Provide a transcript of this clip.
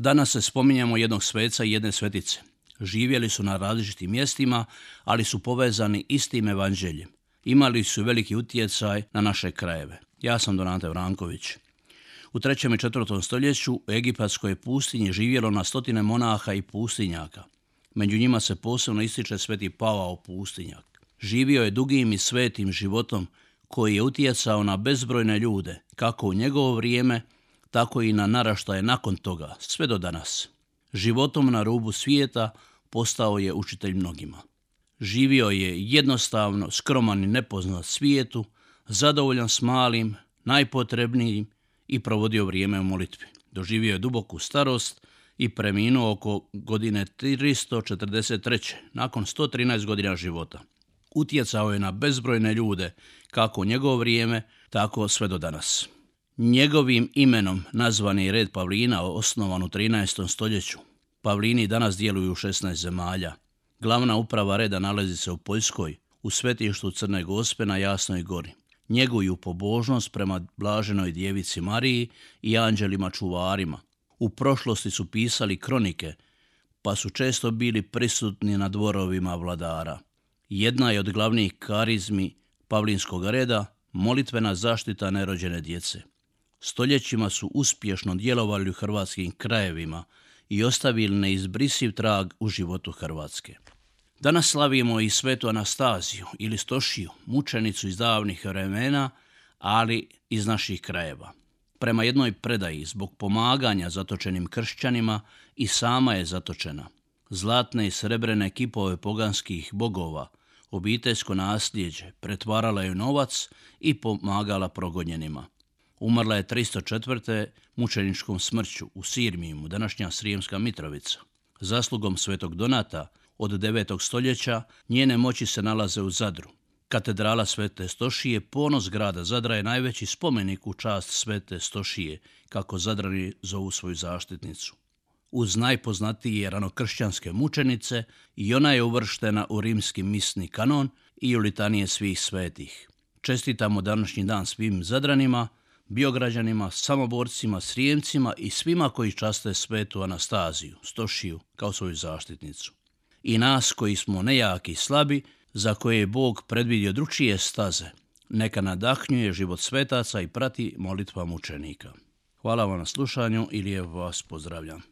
Danas se spominjamo jednog sveca i jedne svetice. Živjeli su na različitim mjestima, ali su povezani istim evanđeljem. Imali su veliki utjecaj na naše krajeve. Ja sam Donate Vranković. U trećem i četvrtom stoljeću u Egipatskoj pustinji živjelo na stotine monaha i pustinjaka. Među njima se posebno ističe sveti Pavao pustinjak. Živio je dugim i svetim životom koji je utjecao na bezbrojne ljude, kako u njegovo vrijeme, tako i na naraštaje nakon toga, sve do danas. Životom na rubu svijeta postao je učitelj mnogima. Živio je jednostavno, skroman i nepoznat svijetu, zadovoljan s malim, najpotrebnijim i provodio vrijeme u molitvi. Doživio je duboku starost i preminuo oko godine 343. nakon 113 godina života. Utjecao je na bezbrojne ljude, kako njegovo vrijeme, tako sve do danas. Njegovim imenom nazvan je red Pavlina osnovan u 13. stoljeću. Pavlini danas djeluju u 16 zemalja. Glavna uprava reda nalazi se u Poljskoj, u svetištu Crne Gospe na Jasnoj gori. Njeguju pobožnost prema blaženoj djevici Mariji i anđelima čuvarima. U prošlosti su pisali kronike, pa su često bili prisutni na dvorovima vladara. Jedna je od glavnih karizmi Pavlinskog reda molitvena zaštita nerođene djece stoljećima su uspješno djelovali u hrvatskim krajevima i ostavili neizbrisiv trag u životu Hrvatske. Danas slavimo i svetu Anastaziju ili Stošiju, mučenicu iz davnih vremena, ali iz naših krajeva. Prema jednoj predaji, zbog pomaganja zatočenim kršćanima, i sama je zatočena. Zlatne i srebrene kipove poganskih bogova, obiteljsko nasljeđe, pretvarala je novac i pomagala progonjenima. Umrla je 304. mučeničkom smrću u Sirmijumu, današnja Srijemska Mitrovica. Zaslugom svetog Donata od 9. stoljeća njene moći se nalaze u Zadru. Katedrala Svete Stošije, ponos grada Zadra je najveći spomenik u čast Svete Stošije, kako Zadrani zovu svoju zaštitnicu. Uz najpoznatije ranokršćanske mučenice i ona je uvrštena u rimski misni kanon i u litanije svih svetih. Čestitamo današnji dan svim Zadranima, biograđanima, samoborcima, srijemcima i svima koji časte svetu Anastaziju, Stošiju, kao svoju zaštitnicu. I nas koji smo nejaki i slabi, za koje je Bog predvidio drugčije staze, neka nadahnjuje život svetaca i prati molitva mučenika. Hvala vam na slušanju ili je vas pozdravljam.